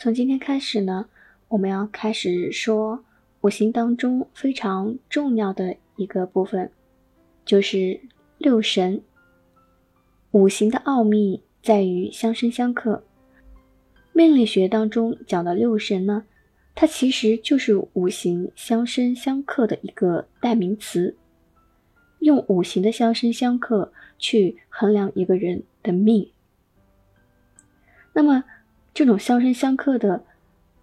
从今天开始呢，我们要开始说五行当中非常重要的一个部分，就是六神。五行的奥秘在于相生相克。命理学当中讲的六神呢，它其实就是五行相生相克的一个代名词，用五行的相生相克去衡量一个人的命。那么，这种相生相克的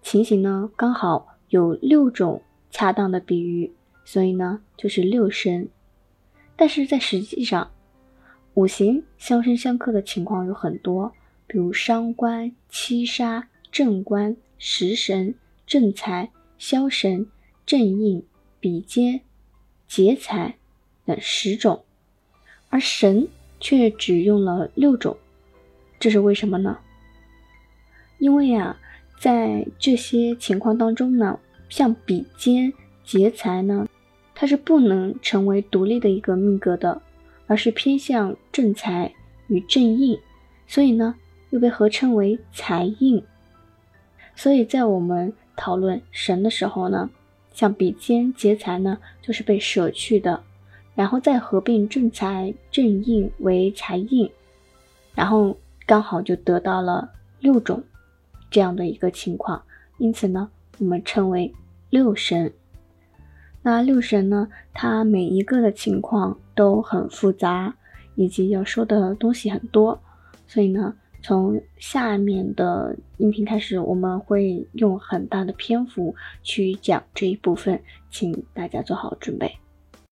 情形呢，刚好有六种恰当的比喻，所以呢，就是六神。但是在实际上，五行相生相克的情况有很多，比如伤官、七杀、正官、食神、正财、消神、正印、比肩、劫财等十种，而神却只用了六种，这是为什么呢？因为啊，在这些情况当中呢，像比肩、劫财呢，它是不能成为独立的一个命格的，而是偏向正财与正印，所以呢，又被合称为财印。所以在我们讨论神的时候呢，像比肩、劫财呢，就是被舍去的，然后再合并正财、正印为财印，然后刚好就得到了六种。这样的一个情况，因此呢，我们称为六神。那六神呢，它每一个的情况都很复杂，以及要说的东西很多，所以呢，从下面的音频开始，我们会用很大的篇幅去讲这一部分，请大家做好准备。